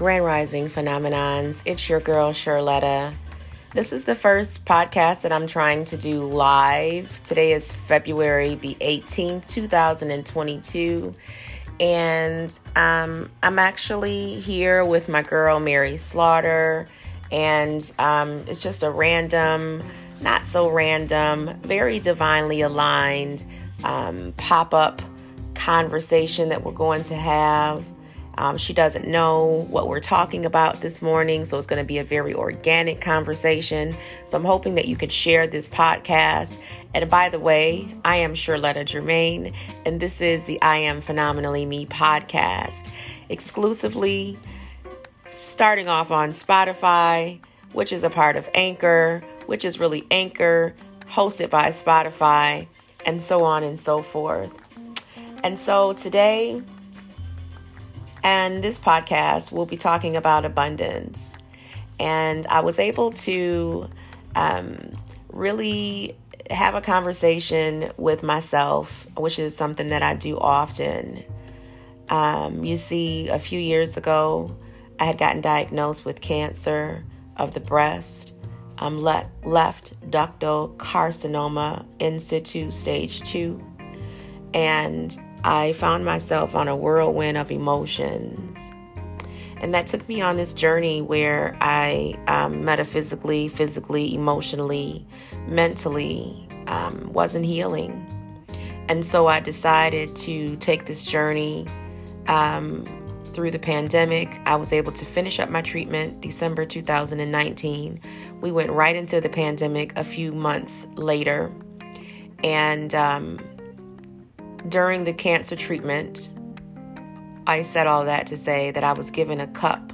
Grand Rising Phenomenons. It's your girl, Charletta. This is the first podcast that I'm trying to do live. Today is February the 18th, 2022. And um, I'm actually here with my girl, Mary Slaughter. And um, it's just a random, not so random, very divinely aligned um, pop up conversation that we're going to have. Um, she doesn't know what we're talking about this morning, so it's going to be a very organic conversation. So I'm hoping that you could share this podcast. And by the way, I am Charletta Germain, and this is the I Am Phenomenally Me podcast, exclusively starting off on Spotify, which is a part of Anchor, which is really Anchor, hosted by Spotify, and so on and so forth. And so today, and this podcast, we'll be talking about abundance. And I was able to um, really have a conversation with myself, which is something that I do often. Um, you see, a few years ago, I had gotten diagnosed with cancer of the breast, um, le- left ductal carcinoma in situ stage two. And I found myself on a whirlwind of emotions. And that took me on this journey where I um, metaphysically, physically, emotionally, mentally um, wasn't healing. And so I decided to take this journey um, through the pandemic. I was able to finish up my treatment December 2019. We went right into the pandemic a few months later. And um, during the cancer treatment, I said all that to say that I was given a cup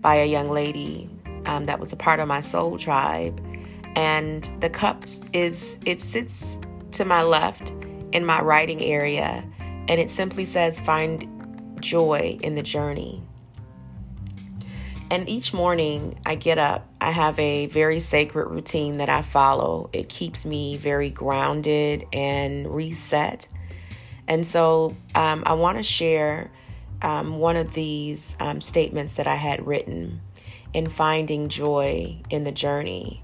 by a young lady um, that was a part of my soul tribe. And the cup is, it sits to my left in my writing area, and it simply says, Find joy in the journey. And each morning I get up, I have a very sacred routine that I follow. It keeps me very grounded and reset. And so um, I want to share um, one of these um, statements that I had written in finding joy in the journey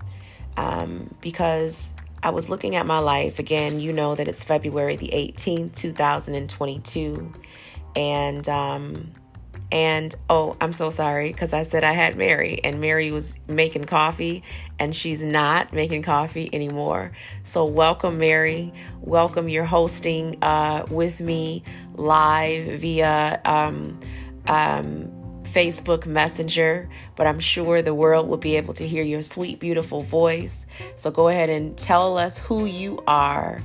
um, because I was looking at my life. Again, you know that it's February the 18th, 2022. And um, and oh, I'm so sorry because I said I had Mary, and Mary was making coffee, and she's not making coffee anymore. So, welcome, Mary. Welcome. You're hosting uh, with me live via um, um, Facebook Messenger, but I'm sure the world will be able to hear your sweet, beautiful voice. So, go ahead and tell us who you are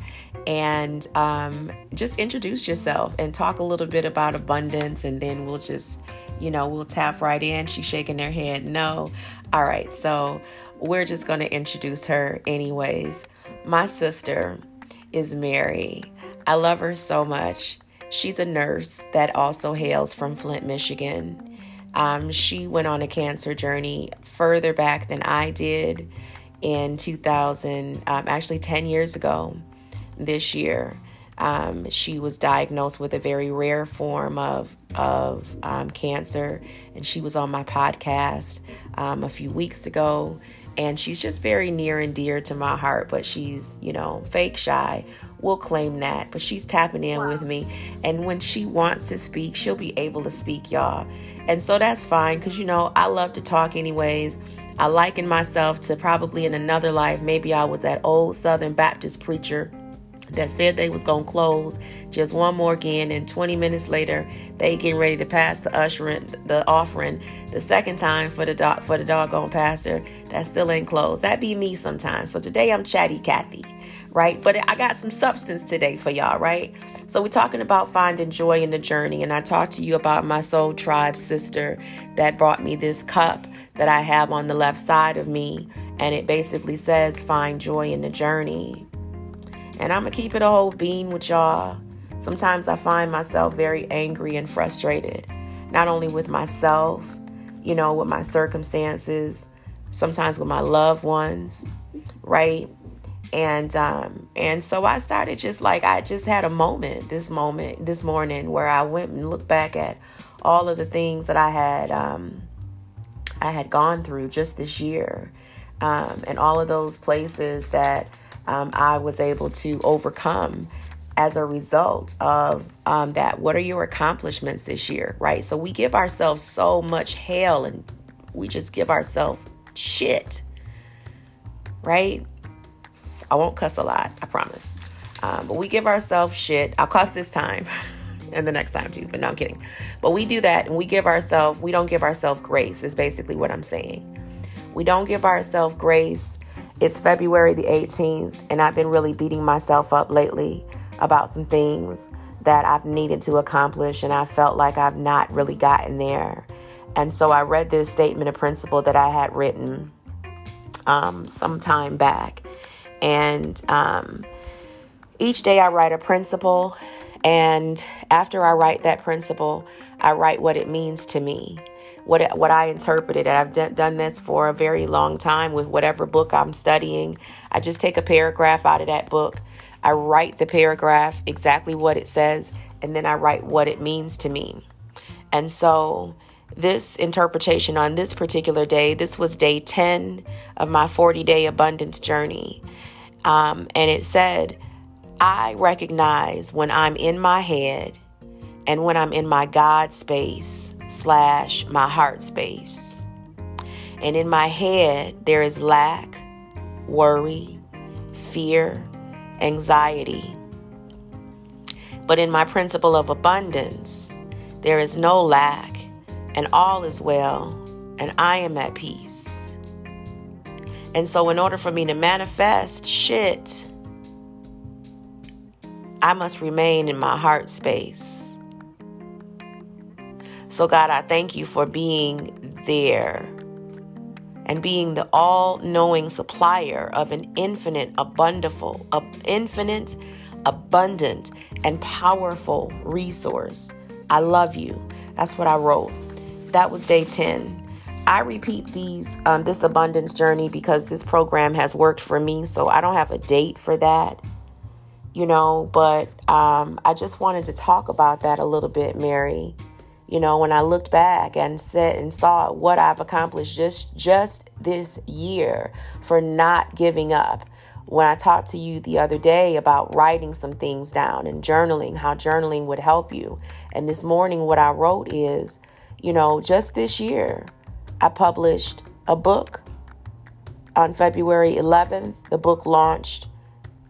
and um, just introduce yourself and talk a little bit about abundance and then we'll just you know we'll tap right in. She's shaking her head no. All right. So we're just going to introduce her anyways. My sister is mary. I love her so much. She's a nurse that also hails from flint michigan um, she went on a cancer journey further back than i did in 2000 um, actually 10 years ago this year. Um, she was diagnosed with a very rare form of of um, cancer, and she was on my podcast um, a few weeks ago. And she's just very near and dear to my heart, but she's you know fake shy. We'll claim that, but she's tapping in with me, and when she wants to speak, she'll be able to speak, y'all. And so that's fine because you know I love to talk anyways. I liken myself to probably in another life, maybe I was that old Southern Baptist preacher that said they was gonna close just one more again and 20 minutes later they getting ready to pass the ushering the offering the second time for the dog for the doggone pastor. That still ain't closed. That be me sometimes. So today i'm chatty cathy right but i got some substance today for y'all right so we're talking about finding joy in the journey and i talked to you about my soul tribe sister that brought me this cup that i have on the left side of me and it basically says find joy in the journey and I'm to keep it a whole bean with y'all. Sometimes I find myself very angry and frustrated, not only with myself, you know, with my circumstances, sometimes with my loved ones, right? And um and so I started just like I just had a moment this moment this morning where I went and looked back at all of the things that I had um, I had gone through just this year, um, and all of those places that um, I was able to overcome as a result of um, that. What are your accomplishments this year, right? So we give ourselves so much hell and we just give ourselves shit, right? I won't cuss a lot, I promise. Um, but we give ourselves shit. I'll cuss this time and the next time too, but no, I'm kidding. But we do that and we give ourselves, we don't give ourselves grace, is basically what I'm saying. We don't give ourselves grace. It's February the 18th, and I've been really beating myself up lately about some things that I've needed to accomplish, and I felt like I've not really gotten there. And so I read this statement of principle that I had written um, some time back. And um, each day I write a principle. And after I write that principle, I write what it means to me, what, what I interpreted. And I've d- done this for a very long time with whatever book I'm studying. I just take a paragraph out of that book I write the paragraph exactly what it says, and then I write what it means to me. And so, this interpretation on this particular day, this was day 10 of my 40 day abundance journey. Um, and it said, I recognize when I'm in my head and when I'm in my God space slash my heart space. And in my head, there is lack, worry, fear, anxiety. But in my principle of abundance, there is no lack, and all is well, and I am at peace. And so, in order for me to manifest shit, I must remain in my heart space. So, God, I thank you for being there and being the all-knowing supplier of an infinite, abundant, infinite, abundant, and powerful resource. I love you. That's what I wrote. That was day 10. I repeat these um, this abundance journey because this program has worked for me, so I don't have a date for that, you know. But um, I just wanted to talk about that a little bit, Mary you know when i looked back and said and saw what i've accomplished just just this year for not giving up when i talked to you the other day about writing some things down and journaling how journaling would help you and this morning what i wrote is you know just this year i published a book on february 11th the book launched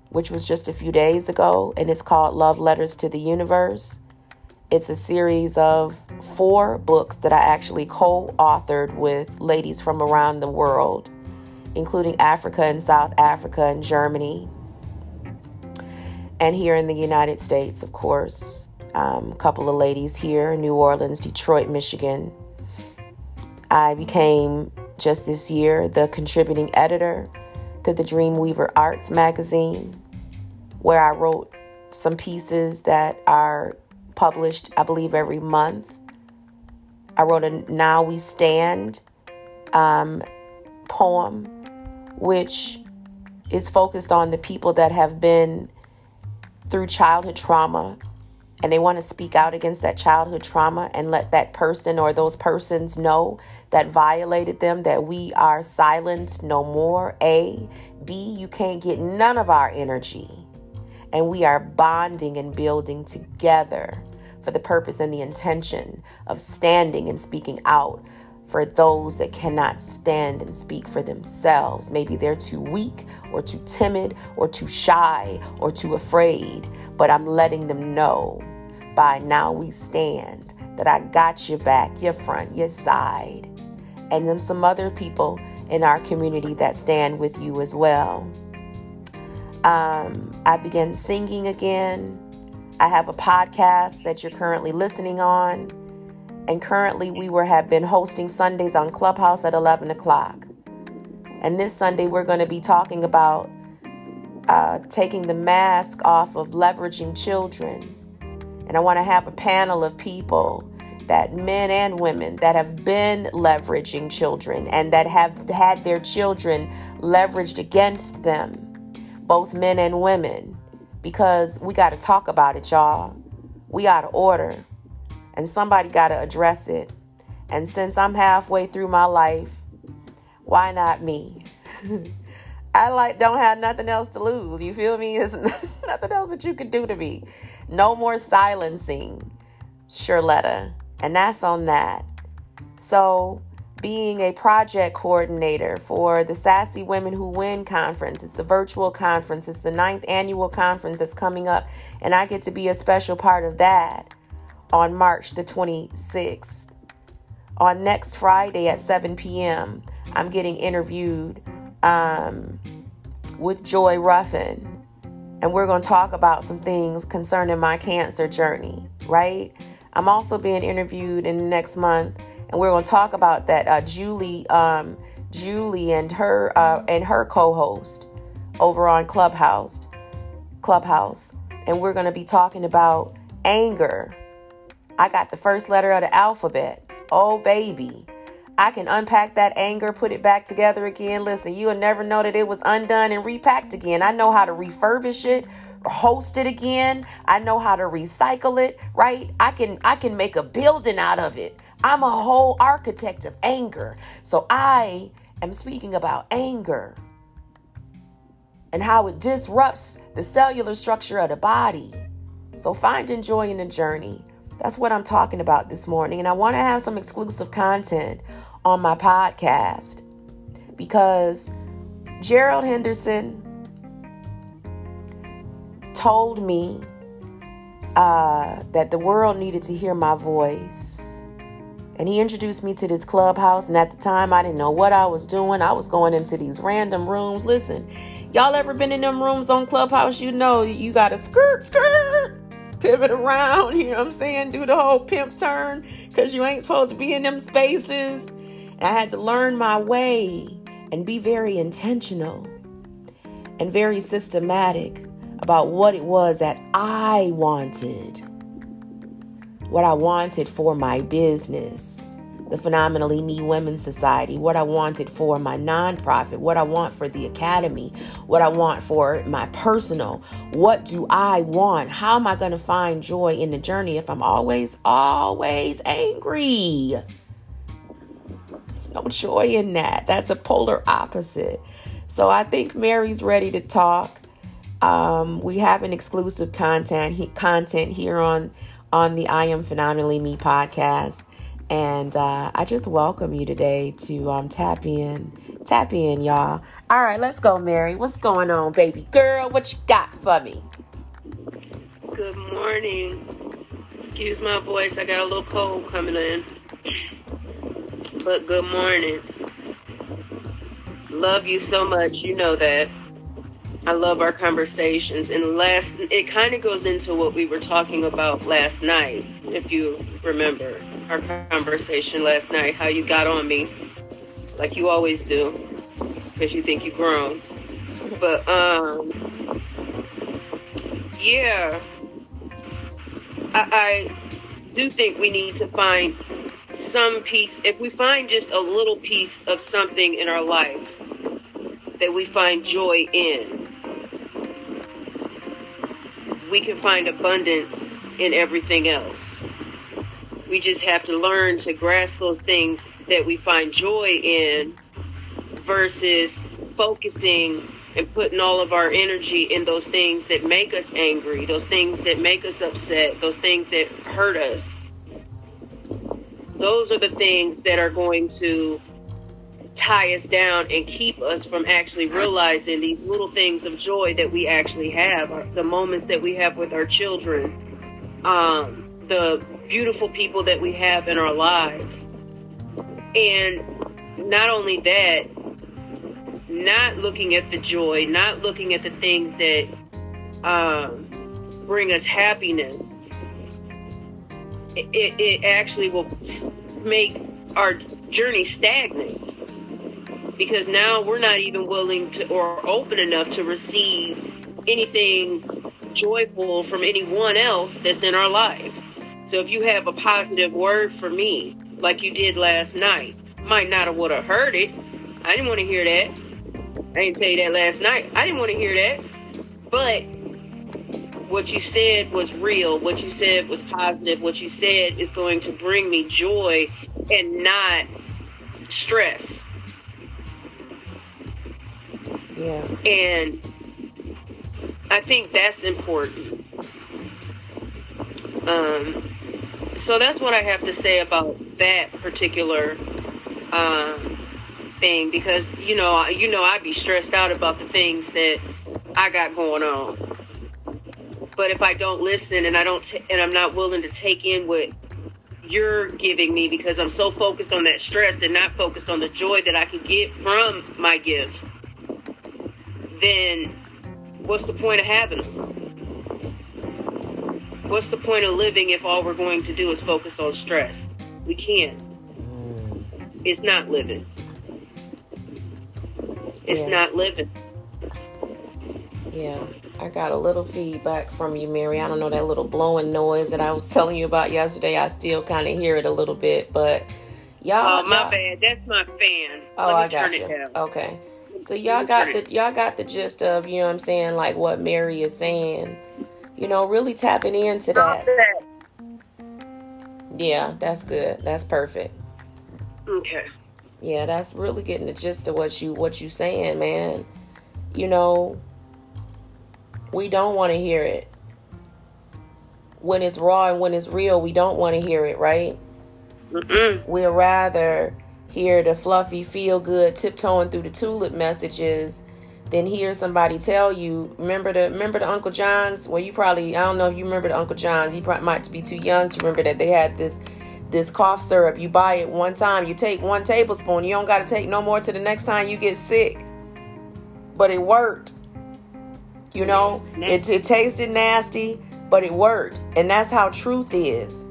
which was just a few days ago and it's called love letters to the universe it's a series of four books that I actually co authored with ladies from around the world, including Africa and South Africa and Germany, and here in the United States, of course. Um, a couple of ladies here in New Orleans, Detroit, Michigan. I became just this year the contributing editor to the Dreamweaver Arts magazine, where I wrote some pieces that are published, I believe, every month. I wrote a Now We Stand um, poem, which is focused on the people that have been through childhood trauma and they want to speak out against that childhood trauma and let that person or those persons know that violated them that we are silenced no more. A. B. You can't get none of our energy and we are bonding and building together for the purpose and the intention of standing and speaking out for those that cannot stand and speak for themselves. Maybe they're too weak or too timid or too shy or too afraid, but I'm letting them know by now we stand that I got your back, your front, your side, and then some other people in our community that stand with you as well. Um, I began singing again. I have a podcast that you're currently listening on. And currently, we were have been hosting Sundays on Clubhouse at 11 o'clock. And this Sunday, we're going to be talking about uh, taking the mask off of leveraging children. And I want to have a panel of people that men and women that have been leveraging children and that have had their children leveraged against them both men and women, because we got to talk about it, y'all. We out of order. and somebody got to address it. And since I'm halfway through my life, why not me? I like don't have nothing else to lose. You feel me? There's nothing else that you could do to me. No more silencing, Charletta. And that's on that. So being a project coordinator for the Sassy Women Who Win conference. It's a virtual conference, it's the ninth annual conference that's coming up, and I get to be a special part of that on March the 26th. On next Friday at 7 p.m., I'm getting interviewed um, with Joy Ruffin, and we're going to talk about some things concerning my cancer journey, right? I'm also being interviewed in the next month and we're going to talk about that. Uh, Julie, um, Julie, and her uh, and her co-host over on Clubhouse, Clubhouse, and we're going to be talking about anger. I got the first letter of the alphabet. Oh baby, I can unpack that anger, put it back together again. Listen, you'll never know that it was undone and repacked again. I know how to refurbish it, host it again. I know how to recycle it, right? I can I can make a building out of it. I'm a whole architect of anger. So I am speaking about anger and how it disrupts the cellular structure of the body. So finding joy in the journey. That's what I'm talking about this morning. And I want to have some exclusive content on my podcast because Gerald Henderson told me uh, that the world needed to hear my voice and he introduced me to this clubhouse. And at the time, I didn't know what I was doing. I was going into these random rooms. Listen, y'all ever been in them rooms on Clubhouse? You know, you got to skirt, skirt, pivot around. You know what I'm saying? Do the whole pimp turn because you ain't supposed to be in them spaces. And I had to learn my way and be very intentional and very systematic about what it was that I wanted what I wanted for my business, the Phenomenally Me Women's Society, what I wanted for my nonprofit, what I want for the academy, what I want for my personal. What do I want? How am I going to find joy in the journey if I'm always, always angry? There's no joy in that. That's a polar opposite. So I think Mary's ready to talk. Um, we have an exclusive content he, content here on on the I Am Phenomenally Me podcast. And uh, I just welcome you today to um, tap in. Tap in, y'all. All right, let's go, Mary. What's going on, baby girl? What you got for me? Good morning. Excuse my voice. I got a little cold coming in. But good morning. Love you so much. You know that. I love our conversations. And last, it kind of goes into what we were talking about last night, if you remember our conversation last night, how you got on me, like you always do, because you think you've grown. But, um, yeah, I, I do think we need to find some piece, if we find just a little piece of something in our life that we find joy in we can find abundance in everything else. We just have to learn to grasp those things that we find joy in versus focusing and putting all of our energy in those things that make us angry, those things that make us upset, those things that hurt us. Those are the things that are going to tie us down and keep us from actually realizing these little things of joy that we actually have, the moments that we have with our children, um, the beautiful people that we have in our lives. And not only that, not looking at the joy, not looking at the things that um, bring us happiness, it, it actually will make our journey stagnant because now we're not even willing to or open enough to receive anything joyful from anyone else that's in our life. So if you have a positive word for me, like you did last night, might not have would have heard it. I didn't want to hear that. I didn't tell you that last night. I didn't want to hear that. But what you said was real, what you said was positive, what you said is going to bring me joy and not stress. Yeah. And I think that's important. Um, so that's what I have to say about that particular um, thing because you know you know I'd be stressed out about the things that I got going on. But if I don't listen and I don't t- and I'm not willing to take in what you're giving me because I'm so focused on that stress and not focused on the joy that I can get from my gifts, then what's the point of having them? What's the point of living if all we're going to do is focus on stress? We can't. Mm. It's not living. It's Yeah. not living. Yeah, I got a little feedback from you, Mary. I don't know that little blowing noise that I was telling you about yesterday. I still kind of hear it a little bit, but y'all. Oh, my y'all- bad. That's my fan. Oh, I got you. Okay. So y'all got the y'all got the gist of you know what I'm saying, like what Mary is saying. You know, really tapping into that. Yeah, that's good. That's perfect. Okay. Yeah, that's really getting the gist of what you what you saying, man. You know, we don't want to hear it. When it's raw and when it's real, we don't want to hear it, right? Mm-mm. We'd rather hear the fluffy, feel good, tiptoeing through the tulip messages then hear somebody tell you. Remember the remember the Uncle John's? Well, you probably I don't know if you remember the Uncle John's. You probably might be too young to remember that they had this this cough syrup. You buy it one time, you take one tablespoon. You don't got to take no more to the next time you get sick. But it worked. You know, it, it tasted nasty, but it worked. And that's how truth is.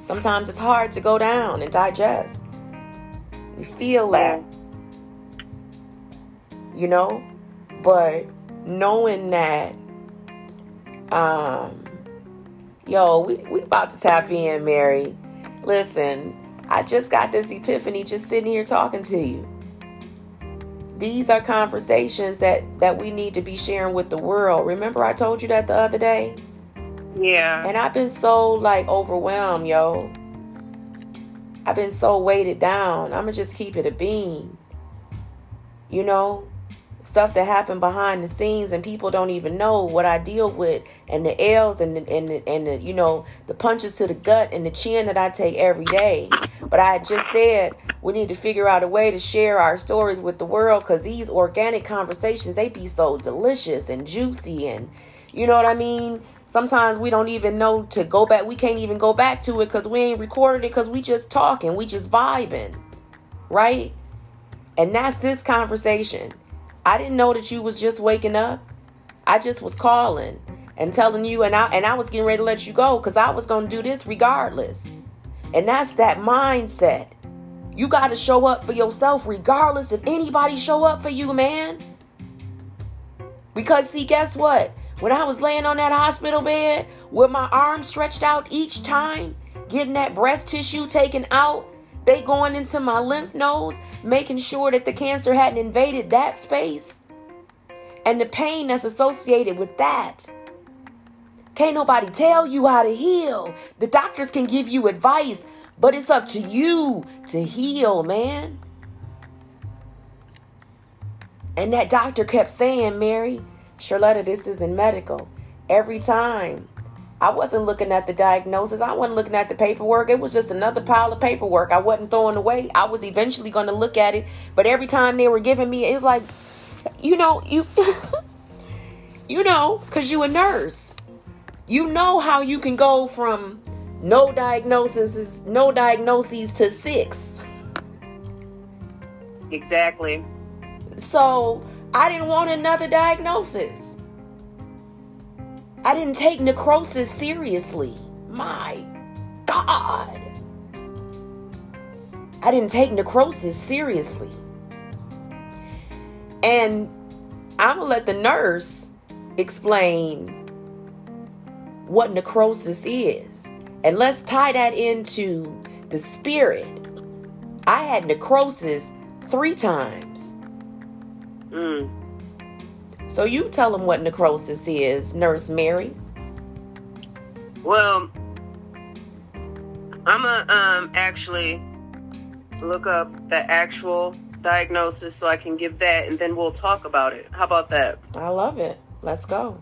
Sometimes it's hard to go down and digest. You feel that. You know? But knowing that um yo, we, we about to tap in, Mary. Listen, I just got this epiphany just sitting here talking to you. These are conversations that that we need to be sharing with the world. Remember I told you that the other day? Yeah. And I've been so like overwhelmed, yo. I've been so weighted down. I'ma just keep it a bean. You know? Stuff that happened behind the scenes and people don't even know what I deal with and the L's and the, and the, and the, you know the punches to the gut and the chin that I take every day. But I just said we need to figure out a way to share our stories with the world because these organic conversations they be so delicious and juicy and you know what I mean. Sometimes we don't even know to go back. We can't even go back to it because we ain't recorded it because we just talking, we just vibing, right? And that's this conversation. I didn't know that you was just waking up. I just was calling and telling you, and I and I was getting ready to let you go because I was gonna do this regardless. And that's that mindset. You got to show up for yourself regardless if anybody show up for you, man. Because see, guess what? When I was laying on that hospital bed with my arms stretched out each time, getting that breast tissue taken out, they going into my lymph nodes, making sure that the cancer hadn't invaded that space. And the pain that's associated with that. Can't nobody tell you how to heal. The doctors can give you advice, but it's up to you to heal, man. And that doctor kept saying, Mary, Charletta, this isn't medical. Every time. I wasn't looking at the diagnosis. I wasn't looking at the paperwork. It was just another pile of paperwork I wasn't throwing away. I was eventually going to look at it. But every time they were giving me, it was like, you know, you, you know, because you a nurse. You know how you can go from no diagnoses, no diagnoses to six. Exactly. So I didn't want another diagnosis. I didn't take necrosis seriously. My God. I didn't take necrosis seriously. And I'm going to let the nurse explain what necrosis is. And let's tie that into the spirit. I had necrosis three times. Mm. So you tell them what necrosis is, Nurse Mary. Well, I'm gonna um, actually look up the actual diagnosis so I can give that, and then we'll talk about it. How about that? I love it. Let's go.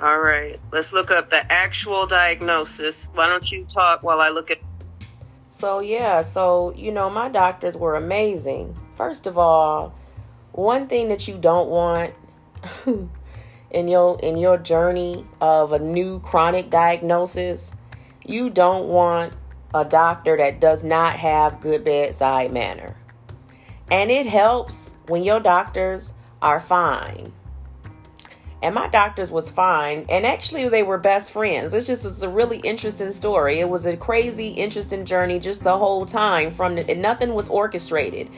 All right, let's look up the actual diagnosis. Why don't you talk while I look at? So yeah, so you know my doctors were amazing. First of all, one thing that you don't want in your in your journey of a new chronic diagnosis, you don't want a doctor that does not have good bedside manner. And it helps when your doctors are fine. And my doctors was fine and actually they were best friends. It's just it's a really interesting story. It was a crazy interesting journey just the whole time from the, nothing was orchestrated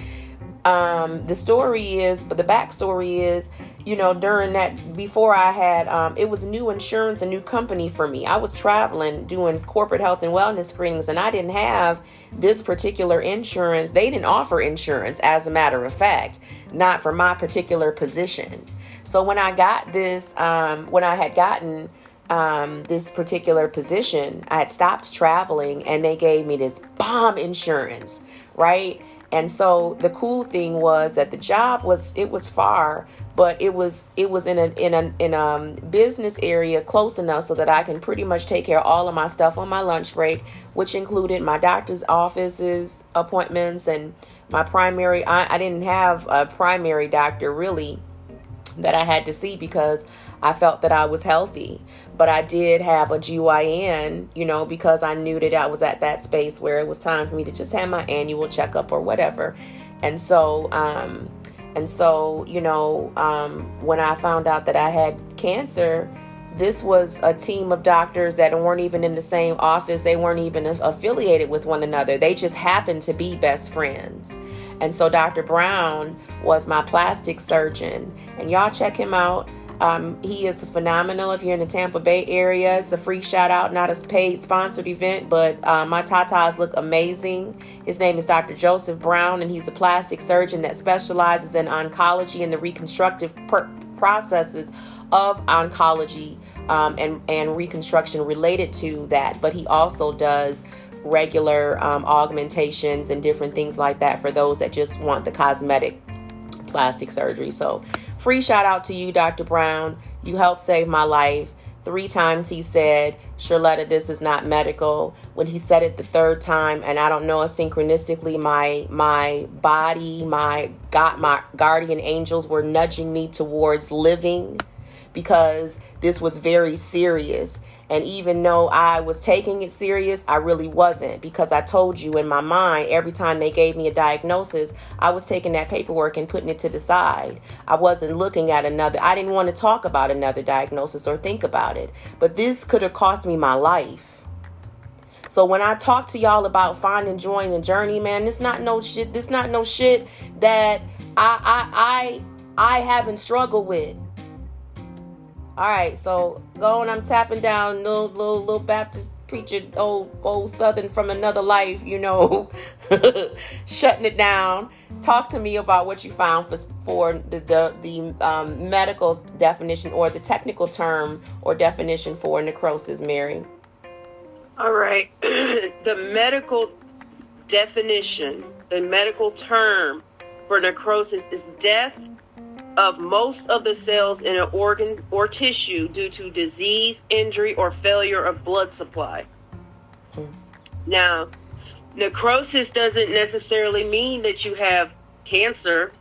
um, the story is but the backstory is you know during that before i had um, it was new insurance a new company for me. I was traveling doing corporate health and wellness screenings and i didn't have this particular insurance. They didn't offer insurance as a matter of fact not for my particular position. So when I got this, um, when I had gotten um, this particular position, I had stopped traveling and they gave me this bomb insurance, right? And so the cool thing was that the job was it was far, but it was it was in a in a in a um, business area close enough so that I can pretty much take care of all of my stuff on my lunch break, which included my doctor's offices appointments and my primary. I, I didn't have a primary doctor really that I had to see because I felt that I was healthy. But I did have a GYN, you know, because I knew that I was at that space where it was time for me to just have my annual checkup or whatever. And so, um, and so, you know, um, when I found out that I had cancer, this was a team of doctors that weren't even in the same office. They weren't even affiliated with one another. They just happened to be best friends. And so Dr. Brown was my plastic surgeon. And y'all check him out. Um, he is phenomenal if you're in the Tampa Bay area. It's a free shout out, not a paid sponsored event, but uh, my tatas look amazing. His name is Dr. Joseph Brown, and he's a plastic surgeon that specializes in oncology and the reconstructive per- processes of oncology um, and, and reconstruction related to that. But he also does regular um, augmentations and different things like that for those that just want the cosmetic plastic surgery. So, free shout out to you, Dr. Brown. You helped save my life. Three times he said, Charletta, this is not medical. When he said it the third time, and I don't know if synchronistically my my body, my God, my guardian angels were nudging me towards living because this was very serious and even though I was taking it serious, I really wasn't because I told you in my mind, every time they gave me a diagnosis, I was taking that paperwork and putting it to the side. I wasn't looking at another, I didn't want to talk about another diagnosis or think about it. But this could have cost me my life. So when I talk to y'all about finding joy in the journey, man, this not no shit. This not no shit that I I I I haven't struggled with. All right, so going, I'm tapping down little little little Baptist preacher, old old Southern from another life, you know, shutting it down. Talk to me about what you found for for the the, the um, medical definition or the technical term or definition for necrosis, Mary. All right, the medical definition, the medical term for necrosis is death of most of the cells in an organ or tissue due to disease, injury, or failure of blood supply. Hmm. Now, necrosis doesn't necessarily mean that you have cancer.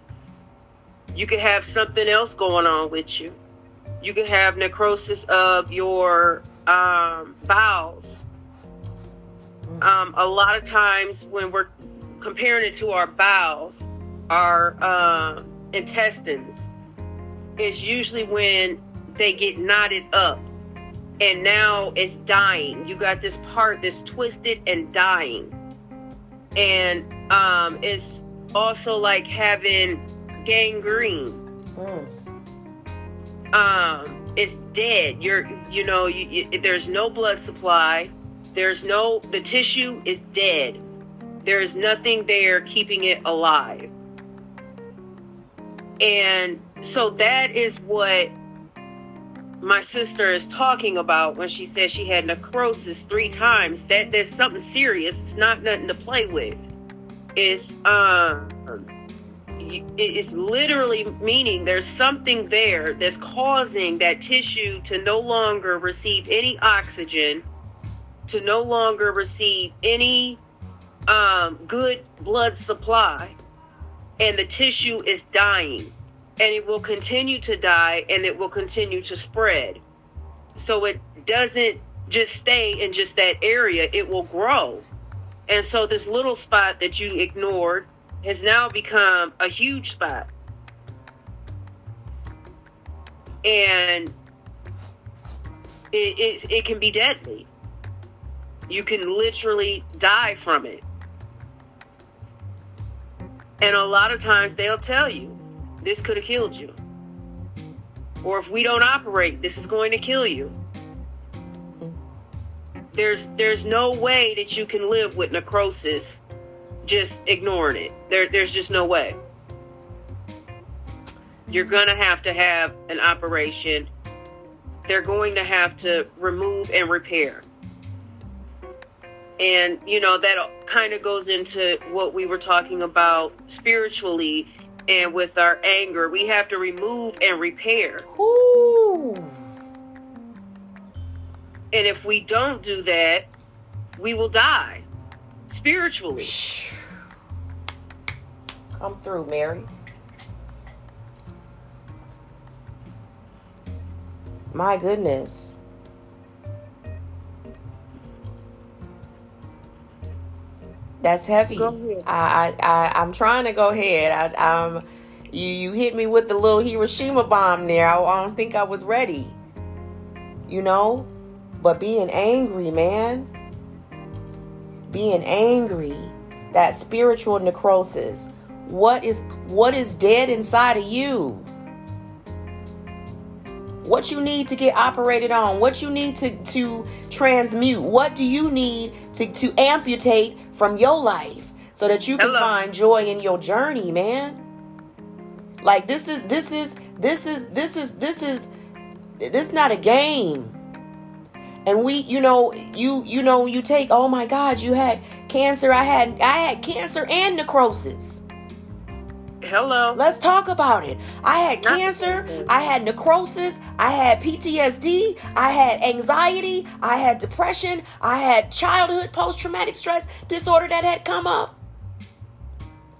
You could have something else going on with you. You could have necrosis of your um, bowels. Um, a lot of times when we're comparing it to our bowels, our uh, intestines is usually when they get knotted up and now it's dying. You got this part that's twisted and dying. And um, it's also like having gangrene. Mm. Um, it's dead. You're, you know, you, you, there's no blood supply. There's no, the tissue is dead. There's nothing there keeping it alive and so that is what my sister is talking about when she says she had necrosis three times. That there's something serious. It's not nothing to play with. It's um it's literally meaning there's something there that's causing that tissue to no longer receive any oxygen, to no longer receive any um, good blood supply, and the tissue is dying. And it will continue to die and it will continue to spread. So it doesn't just stay in just that area, it will grow. And so this little spot that you ignored has now become a huge spot. And it, it, it can be deadly. You can literally die from it. And a lot of times they'll tell you, this could have killed you. Or if we don't operate, this is going to kill you. There's there's no way that you can live with necrosis just ignoring it. There, there's just no way. You're going to have to have an operation. They're going to have to remove and repair. And, you know, that kind of goes into what we were talking about spiritually and with our anger. We have to remove and repair. Ooh. And if we don't do that, we will die spiritually. Come through, Mary. My goodness. That's heavy. I, I, I, I'm trying to go ahead. I, um, you, you hit me with the little Hiroshima bomb there. I, I don't think I was ready. You know, but being angry, man. Being angry, that spiritual necrosis what is what is dead inside of you what you need to get operated on what you need to to transmute what do you need to to amputate from your life so that you can Hello. find joy in your journey man. Like this is this is this is this is this is this is not a game. And we you know you you know you take oh my god you had cancer. I had i had cancer and necrosis Hello. Let's talk about it. I had Not cancer. I had necrosis. I had PTSD. I had anxiety. I had depression. I had childhood post traumatic stress disorder that had come up.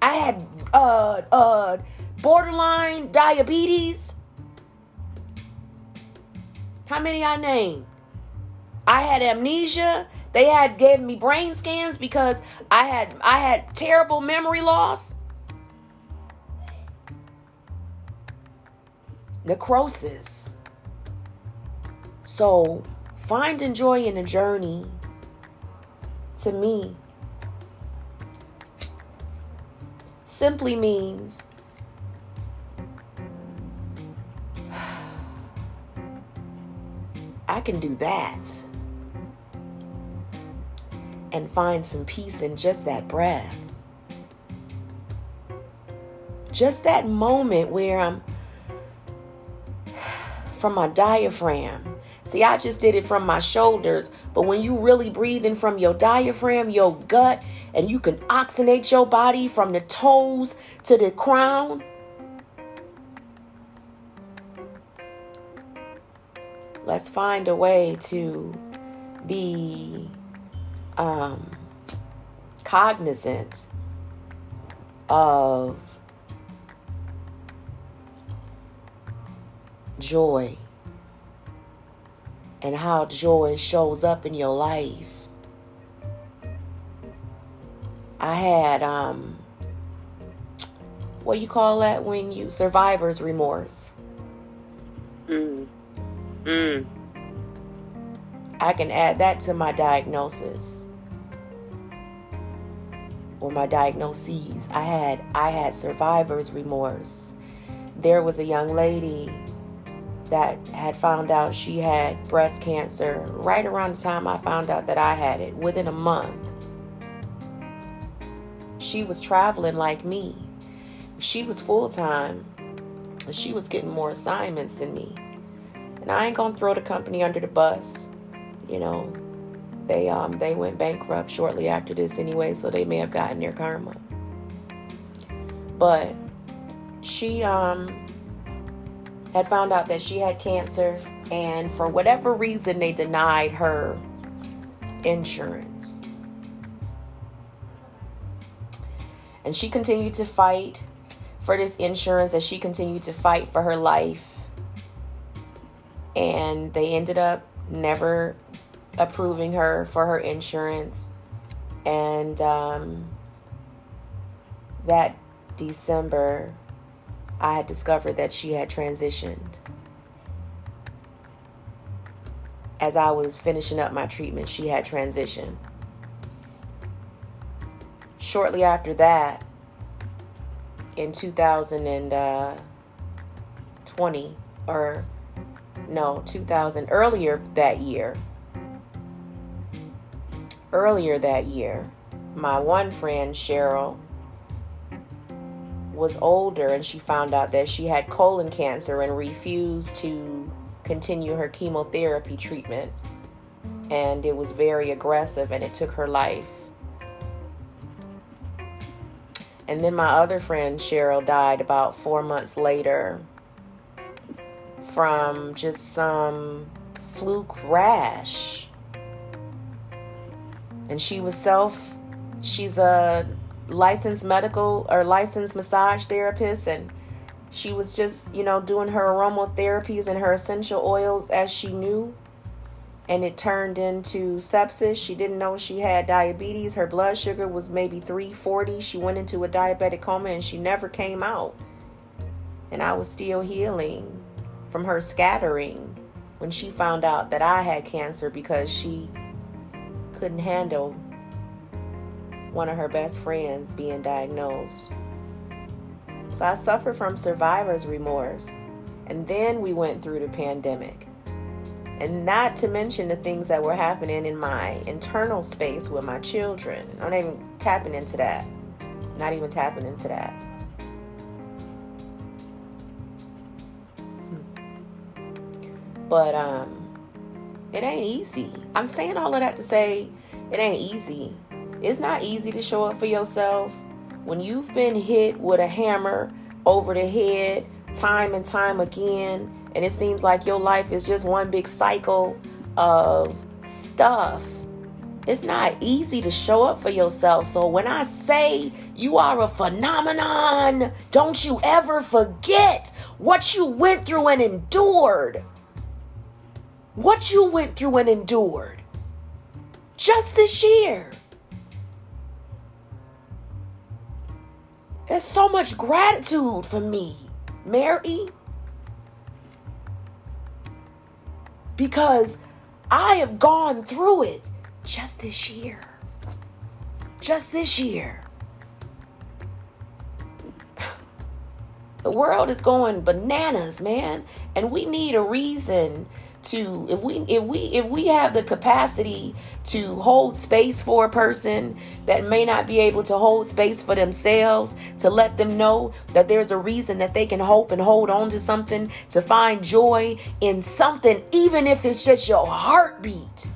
I had uh, uh, borderline diabetes. How many I named? I had amnesia. They had gave me brain scans because I had I had terrible memory loss. Necrosis. So, finding joy in the journey to me simply means I can do that and find some peace in just that breath. Just that moment where I'm from my diaphragm. See, I just did it from my shoulders, but when you really breathing from your diaphragm, your gut, and you can oxygenate your body from the toes to the crown. Let's find a way to be um, cognizant of joy and how joy shows up in your life. I had um what you call that when you survivor's remorse. Mm. Mm. I can add that to my diagnosis or my diagnoses. I had I had survivor's remorse. There was a young lady that had found out she had breast cancer right around the time I found out that I had it, within a month. She was traveling like me. She was full time She was getting more assignments than me. And I ain't gonna throw the company under the bus. You know, they um they went bankrupt shortly after this anyway, so they may have gotten their karma. But she um had found out that she had cancer and for whatever reason they denied her insurance. And she continued to fight for this insurance as she continued to fight for her life. And they ended up never approving her for her insurance. And um, that December, I had discovered that she had transitioned. As I was finishing up my treatment, she had transitioned. Shortly after that, in 2020, or no, 2000, earlier that year, earlier that year, my one friend, Cheryl, was older and she found out that she had colon cancer and refused to continue her chemotherapy treatment. And it was very aggressive and it took her life. And then my other friend, Cheryl, died about four months later from just some fluke rash. And she was self, she's a licensed medical or licensed massage therapist and she was just, you know, doing her aromatherapies and her essential oils as she knew. And it turned into sepsis. She didn't know she had diabetes. Her blood sugar was maybe 340. She went into a diabetic coma and she never came out. And I was still healing from her scattering when she found out that I had cancer because she couldn't handle one of her best friends being diagnosed. So I suffered from survivor's remorse. And then we went through the pandemic. And not to mention the things that were happening in my internal space with my children. I'm not even tapping into that. Not even tapping into that. But um it ain't easy. I'm saying all of that to say it ain't easy. It's not easy to show up for yourself when you've been hit with a hammer over the head time and time again, and it seems like your life is just one big cycle of stuff. It's not easy to show up for yourself. So when I say you are a phenomenon, don't you ever forget what you went through and endured. What you went through and endured just this year. There's so much gratitude for me, Mary. Because I have gone through it just this year. Just this year. The world is going bananas, man. And we need a reason to if we if we if we have the capacity to hold space for a person that may not be able to hold space for themselves to let them know that there's a reason that they can hope and hold on to something to find joy in something even if it's just your heartbeat.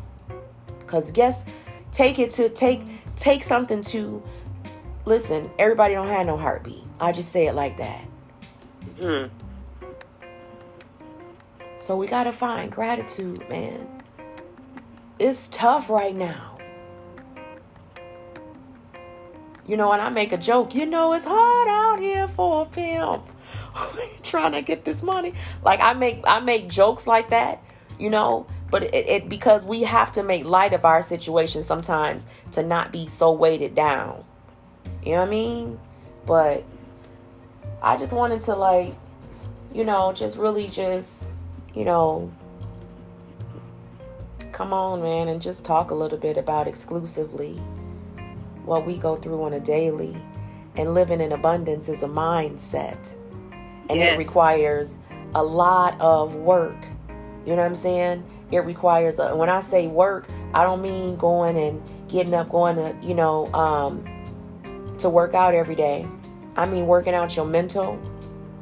Cuz guess take it to take take something to listen everybody don't have no heartbeat. I just say it like that. Mm. So we got to find gratitude, man. It's tough right now. You know, and I make a joke, you know, it's hard out here for a pimp trying to get this money. Like I make I make jokes like that, you know, but it, it because we have to make light of our situation sometimes to not be so weighted down. You know what I mean? But I just wanted to like, you know, just really just you know, come on, man, and just talk a little bit about exclusively what we go through on a daily. And living in abundance is a mindset, and yes. it requires a lot of work. You know what I'm saying? It requires, a, when I say work, I don't mean going and getting up, going to, you know, um, to work out every day. I mean working out your mental,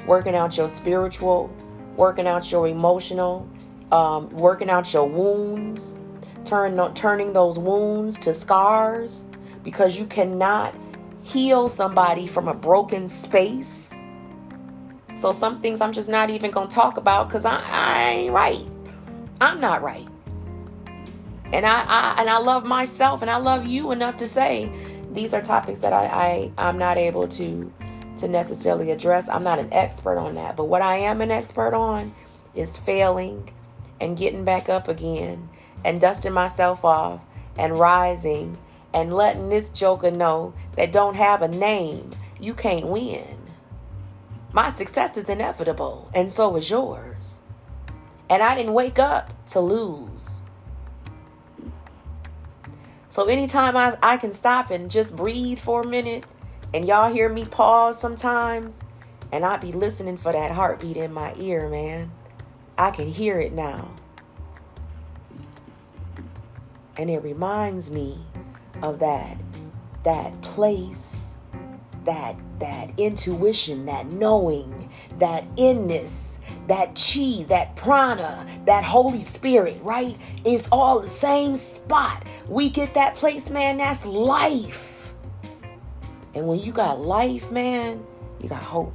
working out your spiritual, working out your emotional, um, working out your wounds, turn, turning those wounds to scars because you cannot heal somebody from a broken space. So some things I'm just not even gonna talk about because I, I ain't right. I'm not right. And I, I and I love myself and I love you enough to say these are topics that I, I I'm not able to to necessarily address. I'm not an expert on that. But what I am an expert on is failing and getting back up again and dusting myself off and rising and letting this joker know that don't have a name, you can't win. My success is inevitable, and so is yours. And I didn't wake up to lose. So anytime I, I can stop and just breathe for a minute, and y'all hear me pause sometimes, and I be listening for that heartbeat in my ear, man. I can hear it now. And it reminds me of that that place, that that intuition, that knowing, that inness, that chi, that prana, that Holy Spirit, right? It's all the same spot. We get that place, man, that's life. And when you got life, man, you got hope.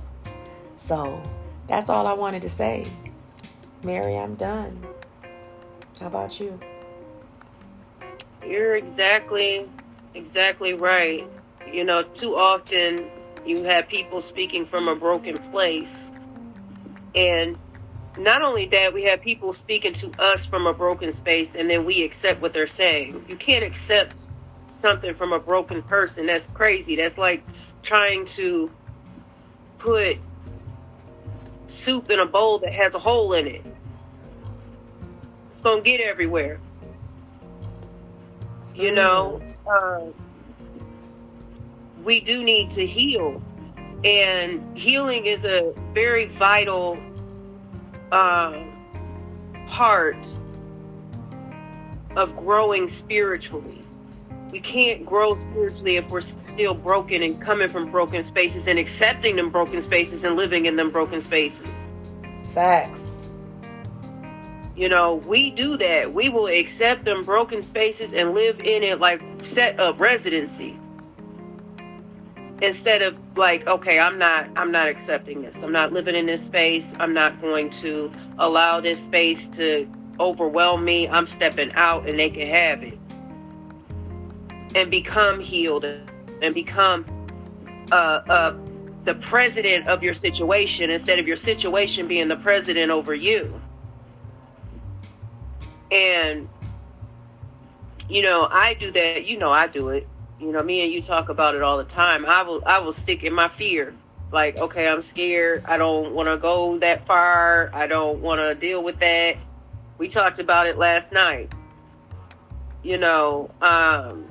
So that's all I wanted to say. Mary, I'm done. How about you? You're exactly exactly right. You know, too often you have people speaking from a broken place. And not only that, we have people speaking to us from a broken space and then we accept what they're saying. You can't accept something from a broken person. That's crazy. That's like trying to put soup in a bowl that has a hole in it. It's going to get everywhere. You mm. know, uh, we do need to heal. And healing is a very vital uh, part of growing spiritually. We can't grow spiritually if we're still broken and coming from broken spaces and accepting them broken spaces and living in them broken spaces. Facts. You know, we do that. We will accept them broken spaces and live in it like set up residency. Instead of like, okay, I'm not I'm not accepting this. I'm not living in this space. I'm not going to allow this space to overwhelm me. I'm stepping out and they can have it. And become healed and become uh uh the president of your situation instead of your situation being the president over you. And you know, I do that. You know, I do it. You know, me and you talk about it all the time. I will, I will stick in my fear. Like, okay, I'm scared. I don't want to go that far. I don't want to deal with that. We talked about it last night. You know, um,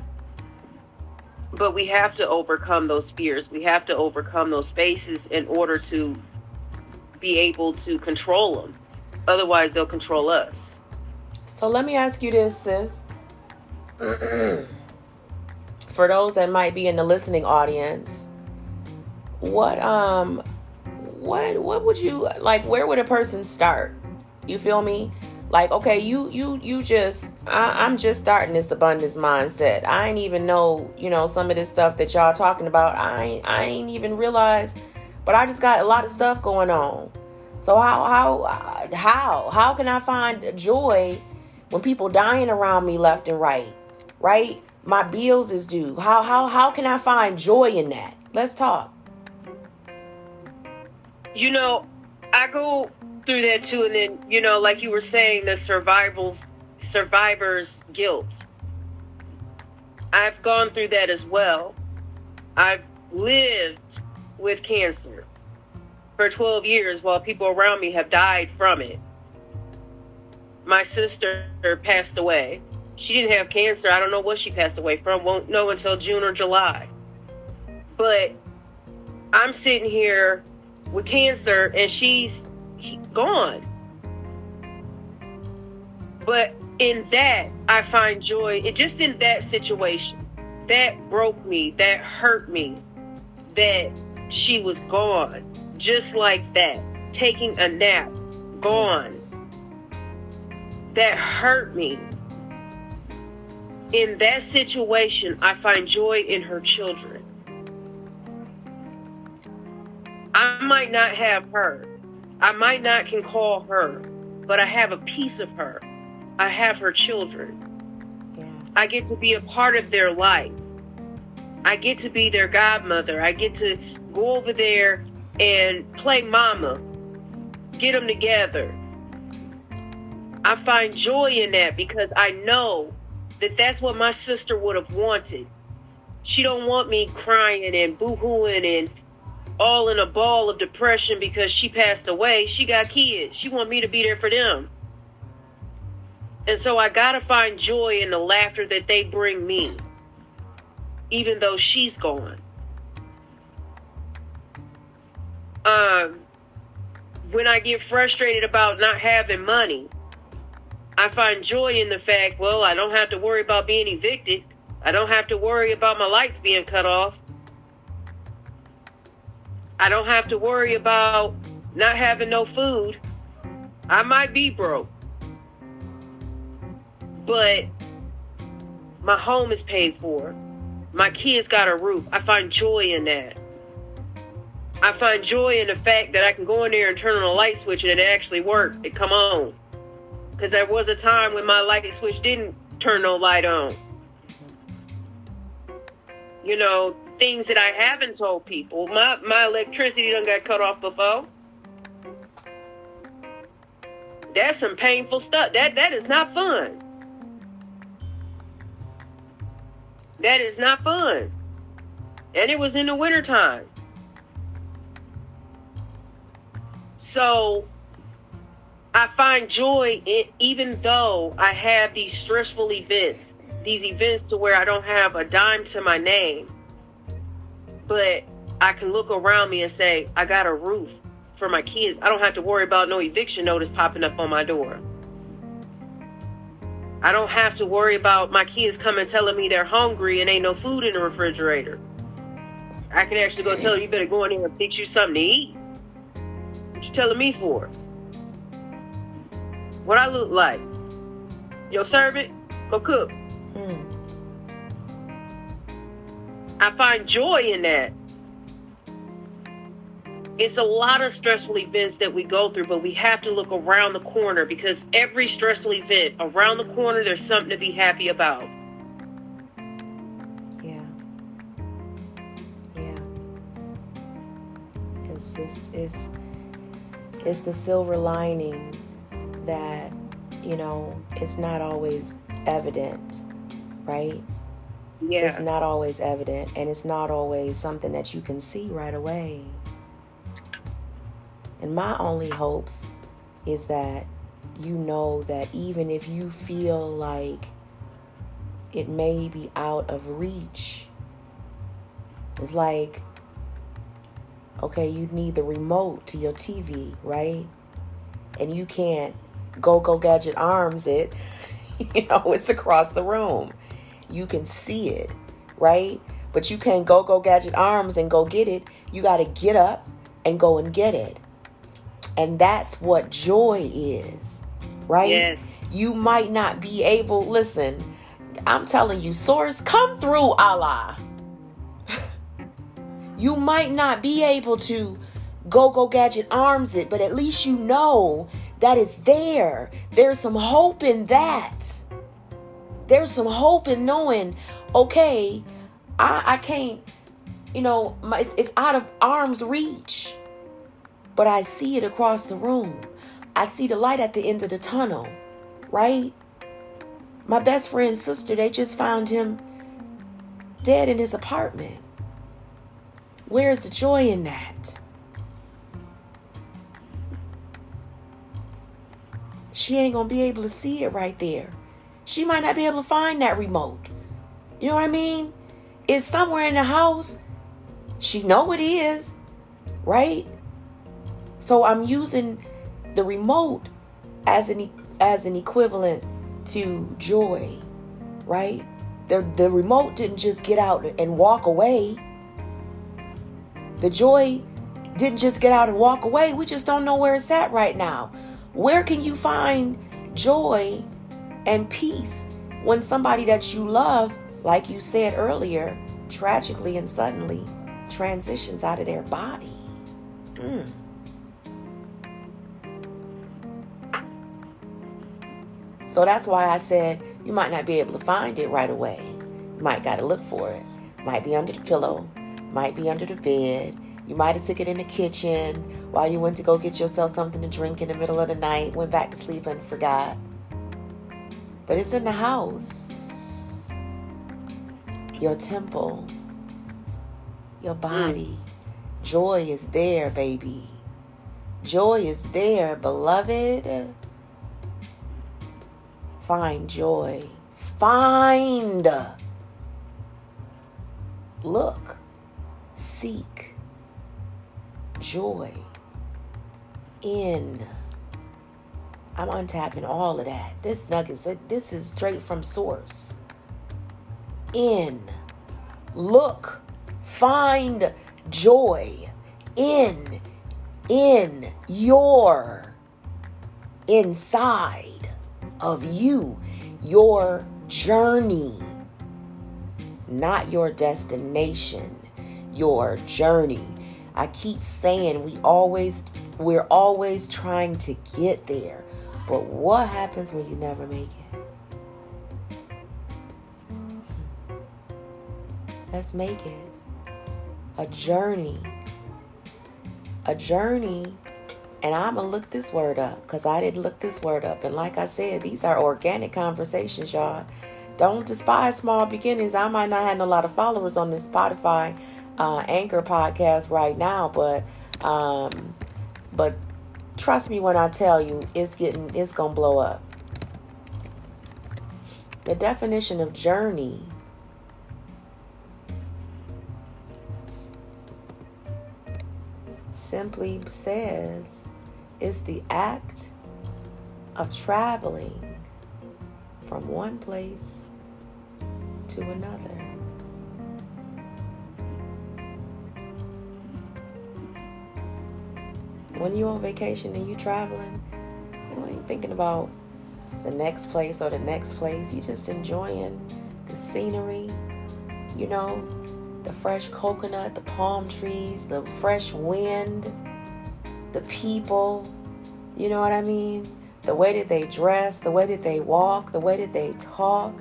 but we have to overcome those fears. We have to overcome those spaces in order to be able to control them. Otherwise, they'll control us. So let me ask you this, sis. For those that might be in the listening audience, what um what what would you like where would a person start? You feel me? Like, okay, you you you just I, I'm just starting this abundance mindset. I ain't even know, you know, some of this stuff that y'all talking about. I ain't I ain't even realize, but I just got a lot of stuff going on. So how how how how can I find joy when people dying around me left and right, right? My bills is due. How how how can I find joy in that? Let's talk. You know, I go through that too, and then you know, like you were saying, the survivals survivor's guilt. I've gone through that as well. I've lived with cancer for 12 years while people around me have died from it my sister passed away. She didn't have cancer. I don't know what she passed away from. Won't know until June or July. But I'm sitting here with cancer and she's gone. But in that, I find joy. It just in that situation. That broke me. That hurt me. That she was gone just like that, taking a nap, gone. That hurt me. In that situation, I find joy in her children. I might not have her. I might not can call her, but I have a piece of her. I have her children. Yeah. I get to be a part of their life. I get to be their godmother. I get to go over there and play mama, get them together. I find joy in that because I know that that's what my sister would have wanted. She don't want me crying and boo-hooing and all in a ball of depression because she passed away. She got kids. She want me to be there for them. And so I got to find joy in the laughter that they bring me even though she's gone. Um, when I get frustrated about not having money, I find joy in the fact, well, I don't have to worry about being evicted. I don't have to worry about my lights being cut off. I don't have to worry about not having no food. I might be broke. But my home is paid for. My kids got a roof. I find joy in that. I find joy in the fact that I can go in there and turn on a light switch and it actually worked. It come on. Because there was a time when my light switch didn't turn no light on. You know, things that I haven't told people. My my electricity done got cut off before. That's some painful stuff. That that is not fun. That is not fun. And it was in the wintertime. So I find joy in even though I have these stressful events, these events to where I don't have a dime to my name. But I can look around me and say, I got a roof for my kids. I don't have to worry about no eviction notice popping up on my door. I don't have to worry about my kids coming telling me they're hungry and ain't no food in the refrigerator. I can actually go tell you, you better go in there and fix you something to eat. What you telling me for? What I look like? Your servant? Go cook. Mm. I find joy in that it's a lot of stressful events that we go through, but we have to look around the corner because every stressful event around the corner, there's something to be happy about. Yeah. Yeah. It's this is it's the silver lining that, you know, it's not always evident, right? Yeah. It's not always evident and it's not always something that you can see right away. And my only hopes is that you know that even if you feel like it may be out of reach, it's like, okay, you need the remote to your TV, right? And you can't go go gadget arms it, you know, it's across the room. You can see it, right? But you can't go go gadget arms and go get it. You got to get up and go and get it. And that's what joy is, right? Yes. You might not be able, listen, I'm telling you, source, come through, Allah. you might not be able to go, go, gadget arms it, but at least you know that it's there. There's some hope in that. There's some hope in knowing, okay, I, I can't, you know, my, it's, it's out of arm's reach but I see it across the room. I see the light at the end of the tunnel, right? My best friend's sister, they just found him dead in his apartment. Where's the joy in that? She ain't to be able to see it right there. She might not be able to find that remote. You know what I mean? It's somewhere in the house. She know it is, right? So I'm using the remote as an as an equivalent to joy, right? The the remote didn't just get out and walk away. The joy didn't just get out and walk away. We just don't know where it's at right now. Where can you find joy and peace when somebody that you love, like you said earlier, tragically and suddenly transitions out of their body? Mm. So that's why I said you might not be able to find it right away. You might got to look for it. Might be under the pillow, might be under the bed. You might have took it in the kitchen while you went to go get yourself something to drink in the middle of the night, went back to sleep and forgot. But it's in the house. Your temple, your body. Joy is there, baby. Joy is there, beloved. Find joy. Find. Look. Seek. Joy. In. I'm untapping all of that. This nugget, this is straight from source. In. Look. Find joy in in your inside of you your journey not your destination your journey i keep saying we always we're always trying to get there but what happens when you never make it let's make it a journey. A journey. And I'm going to look this word up because I didn't look this word up. And like I said, these are organic conversations, y'all. Don't despise small beginnings. I might not have a lot of followers on this Spotify uh, Anchor podcast right now, but um, but trust me when I tell you, it's getting it's gonna blow up. The definition of journey simply says it's the act of traveling from one place to another. When you're on vacation and you're traveling, you ain't thinking about the next place or the next place. You're just enjoying the scenery, you know, the fresh coconut, the palm trees, the fresh wind, the people. You know what I mean? The way that they dress, the way that they walk, the way that they talk.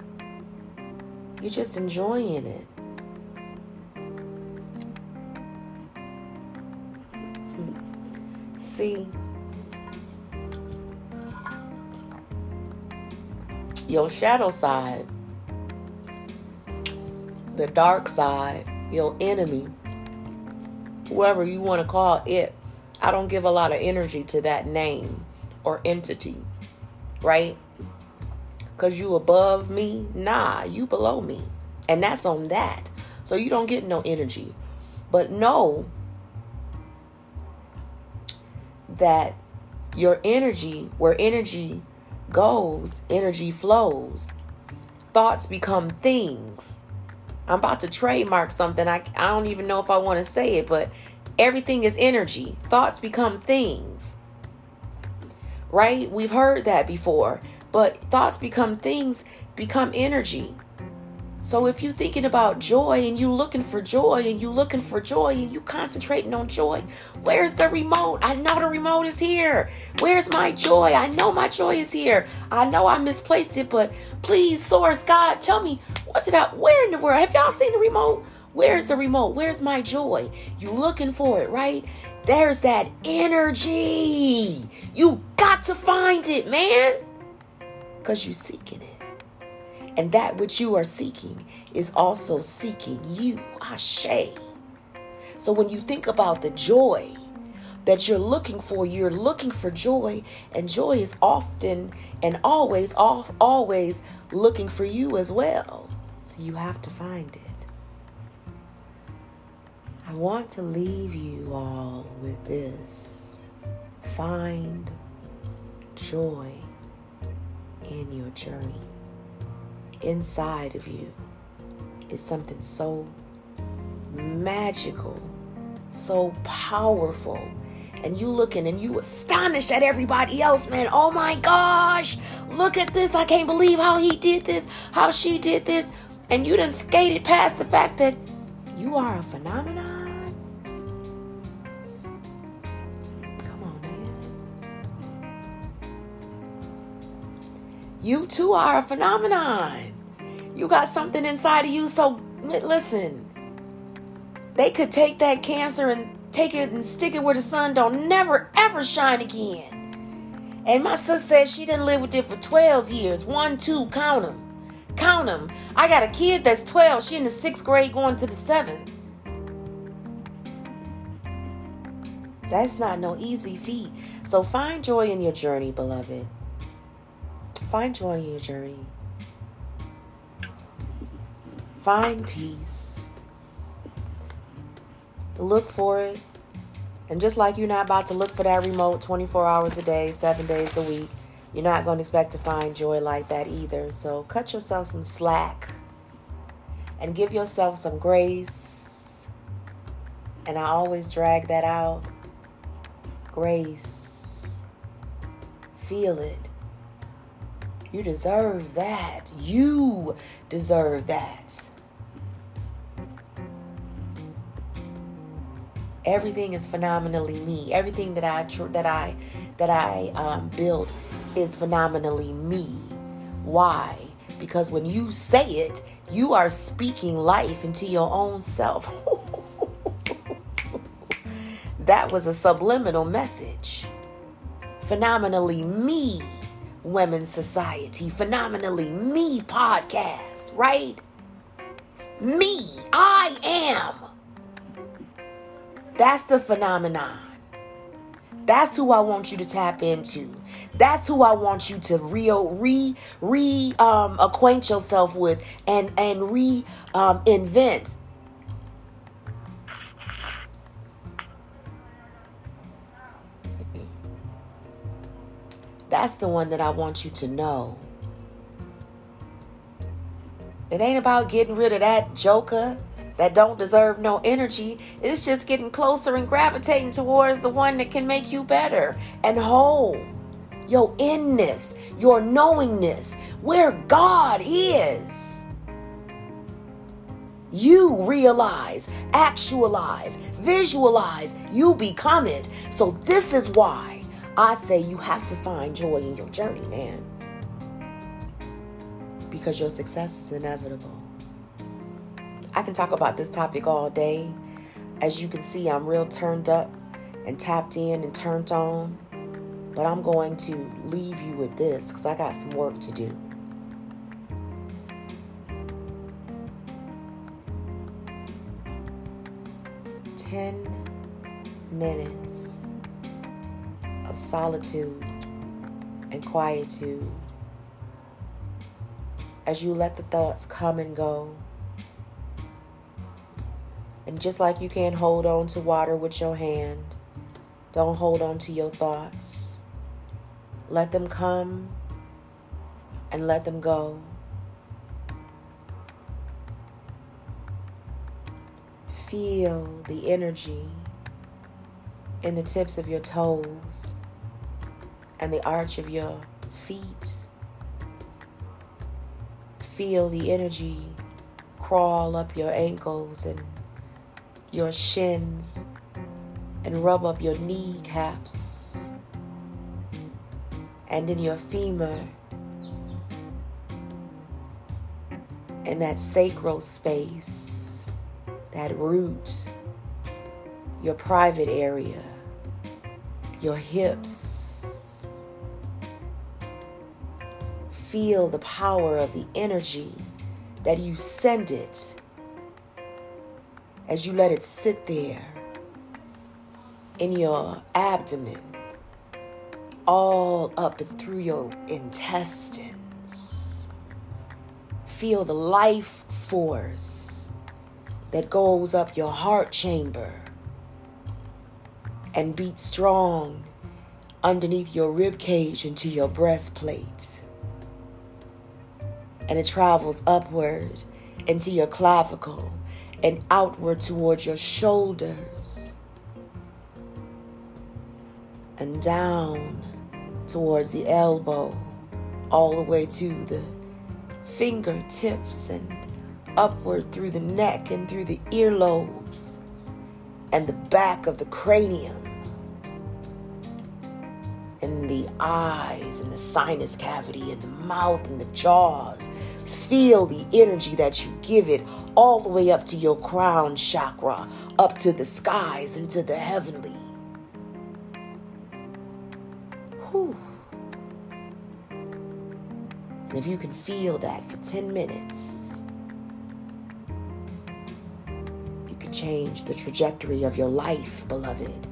You're just enjoying it. See, your shadow side, the dark side, your enemy, whoever you want to call it. I don't give a lot of energy to that name or entity, right? Because you above me? Nah, you below me. And that's on that. So you don't get no energy. But know that your energy, where energy goes, energy flows. Thoughts become things. I'm about to trademark something. I, I don't even know if I want to say it, but everything is energy. Thoughts become things. Right? We've heard that before. But thoughts become things, become energy. So if you're thinking about joy and you looking for joy and you looking for joy and you concentrating on joy, where's the remote? I know the remote is here. Where's my joy? I know my joy is here. I know I misplaced it, but please, source God, tell me what's it out? Where in the world? Have y'all seen the remote? Where's the remote? Where's my joy? You looking for it, right? There's that energy. You got to find it, man. Cause you seeking it. And that which you are seeking is also seeking you, Ashe. So when you think about the joy that you're looking for, you're looking for joy, and joy is often and always, always looking for you as well. So you have to find it. I want to leave you all with this. Find joy in your journey inside of you is something so magical so powerful. And you looking and you astonished at everybody else, man. Oh my gosh, look at this. I can't believe how he did this, how she did this. And you done skated past the fact that you are a phenomenon. You too are a phenomenon. You got something inside of you, so listen. They could take that cancer and take it and stick it where the sun don't never ever shine again. And my sister said she didn't live with it for 12 years. One, two, count them. Count them. I got a kid that's 12. She in the sixth grade going to the seventh. That's not no easy feat. So find joy in your journey, beloved. Find joy in your journey. Find peace. Look for it. And just like you're not about to look for that remote 24 hours a day, seven days a week, you're not going to expect to find joy like that either. So cut yourself some slack and give yourself some grace. And I always drag that out grace. Feel it. You deserve that. You deserve that. Everything is phenomenally me. Everything that I tr- that I that I um, build is phenomenally me. Why? Because when you say it, you are speaking life into your own self. that was a subliminal message. Phenomenally me, Women's Society. Phenomenally me podcast, right? Me, I am. That's the phenomenon. That's who I want you to tap into. That's who I want you to re re re um, acquaint yourself with and and re um, invent. That's the one that I want you to know. It ain't about getting rid of that joker that don't deserve no energy. It's just getting closer and gravitating towards the one that can make you better and whole. Your inness, your knowingness, where God is. You realize, actualize, visualize, you become it. So, this is why I say you have to find joy in your journey, man. Because your success is inevitable. I can talk about this topic all day. As you can see, I'm real turned up and tapped in and turned on. But I'm going to leave you with this because I got some work to do. Ten minutes of solitude and quietude as you let the thoughts come and go and just like you can't hold on to water with your hand, don't hold on to your thoughts. Let them come and let them go. Feel the energy in the tips of your toes and the arch of your feet. Feel the energy crawl up your ankles and your shins and rub up your kneecaps and in your femur and that sacral space, that root, your private area, your hips. Feel the power of the energy that you send it as you let it sit there in your abdomen, all up and through your intestines. Feel the life force that goes up your heart chamber and beats strong underneath your rib cage into your breastplate and it travels upward into your clavicle and outward towards your shoulders and down towards the elbow, all the way to the fingertips and upward through the neck and through the earlobes and the back of the cranium and the eyes and the sinus cavity and the mouth and the jaws. Feel the energy that you give it all the way up to your crown chakra, up to the skies, into the heavenly. Whew. And if you can feel that for 10 minutes, you can change the trajectory of your life, beloved.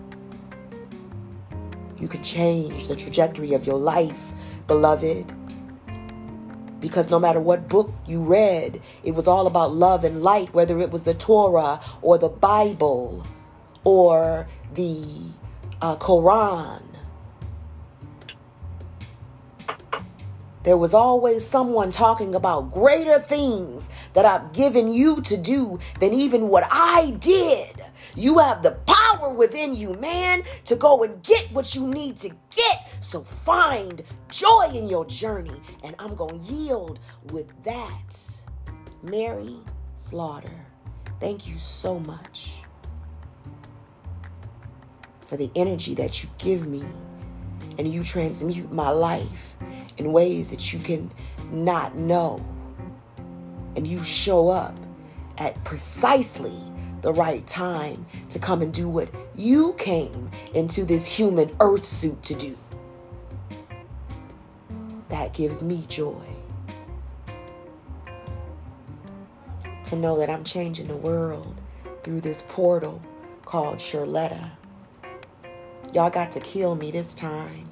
You can change the trajectory of your life, beloved. Because no matter what book you read, it was all about love and light, whether it was the Torah or the Bible or the uh, Quran. There was always someone talking about greater things that I've given you to do than even what I did. You have the power within you, man, to go and get what you need to get. So find joy in your journey. And I'm going to yield with that. Mary Slaughter, thank you so much for the energy that you give me and you transmute my life in ways that you can not know. And you show up at precisely the right time to come and do what you came into this human earth suit to do. That gives me joy. To know that I'm changing the world through this portal called Charletta. Y'all got to kill me this time.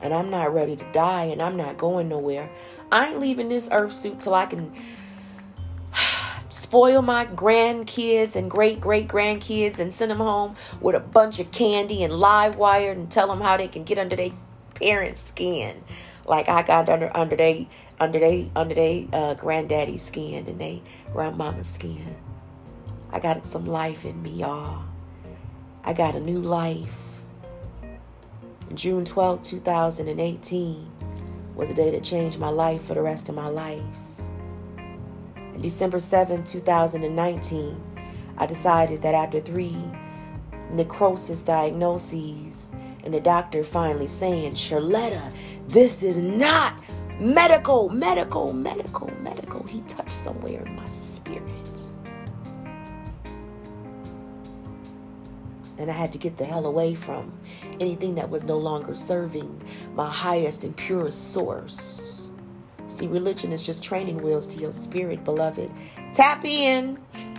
And I'm not ready to die and I'm not going nowhere. I ain't leaving this earth suit till I can spoil my grandkids and great great grandkids and send them home with a bunch of candy and live wire and tell them how they can get under their parents' skin, like I got under under they under they under they uh, granddaddy's skin and they grandmama's skin. I got some life in me, y'all. I got a new life. June 12, 2018 was a day that changed my life for the rest of my life. December 7, 2019, I decided that after three necrosis diagnoses and the doctor finally saying, Charletta, this is not medical, medical, medical, medical, he touched somewhere in my spirit. And I had to get the hell away from anything that was no longer serving my highest and purest source. See, religion is just training wheels to your spirit, beloved. Tap in.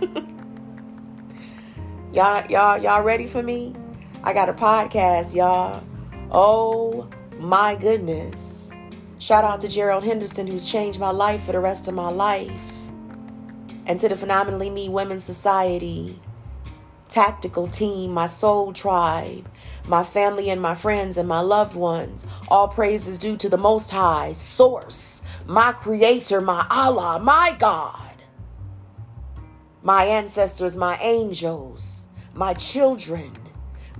y'all, y'all, y'all ready for me? I got a podcast, y'all. Oh my goodness. Shout out to Gerald Henderson, who's changed my life for the rest of my life. And to the Phenomenally Me Women's Society, tactical team, my soul tribe, my family and my friends and my loved ones. All praise is due to the Most High, Source, my Creator, my Allah, my God, my ancestors, my angels, my children,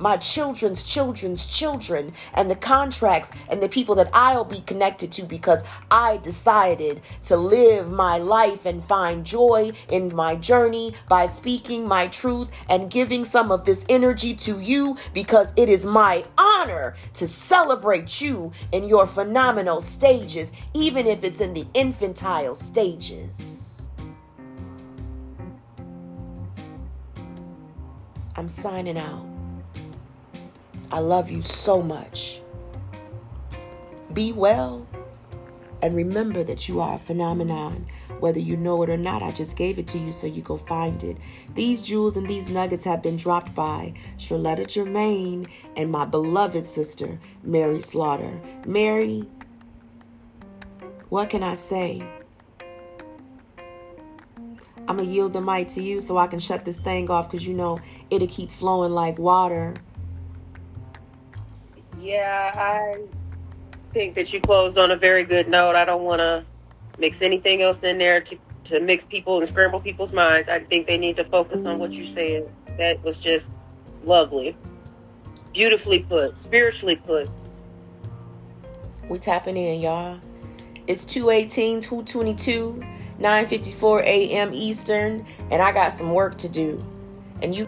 my children's children's children and the contracts and the people that I'll be connected to because I decided to live my life and find joy in my journey by speaking my truth and giving some of this energy to you because it is my honor to celebrate you in your phenomenal stages, even if it's in the infantile stages. I'm signing out. I love you so much. Be well and remember that you are a phenomenon. Whether you know it or not, I just gave it to you so you go find it. These jewels and these nuggets have been dropped by Charletta Germain and my beloved sister, Mary Slaughter. Mary, what can I say? I'm going to yield the mic to you so I can shut this thing off because you know it'll keep flowing like water. Yeah, I think that you closed on a very good note. I don't want to mix anything else in there to, to mix people and scramble people's minds. I think they need to focus on what you said. That was just lovely. Beautifully put, spiritually put. We tapping in, y'all. It's 218, 222, 954 a.m. Eastern, and I got some work to do. And you